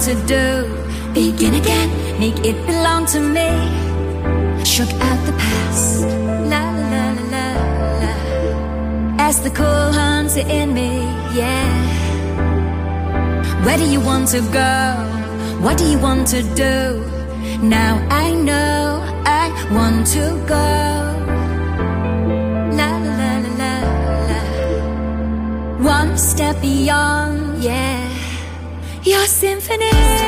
To do? Begin again, make it belong to me. Shook out the past, la la la la la. As the cool hunts in me, yeah. Where do you want to go? What do you want to do? Now I know I want to go. La la la la la. One step beyond, yeah. Your symphony.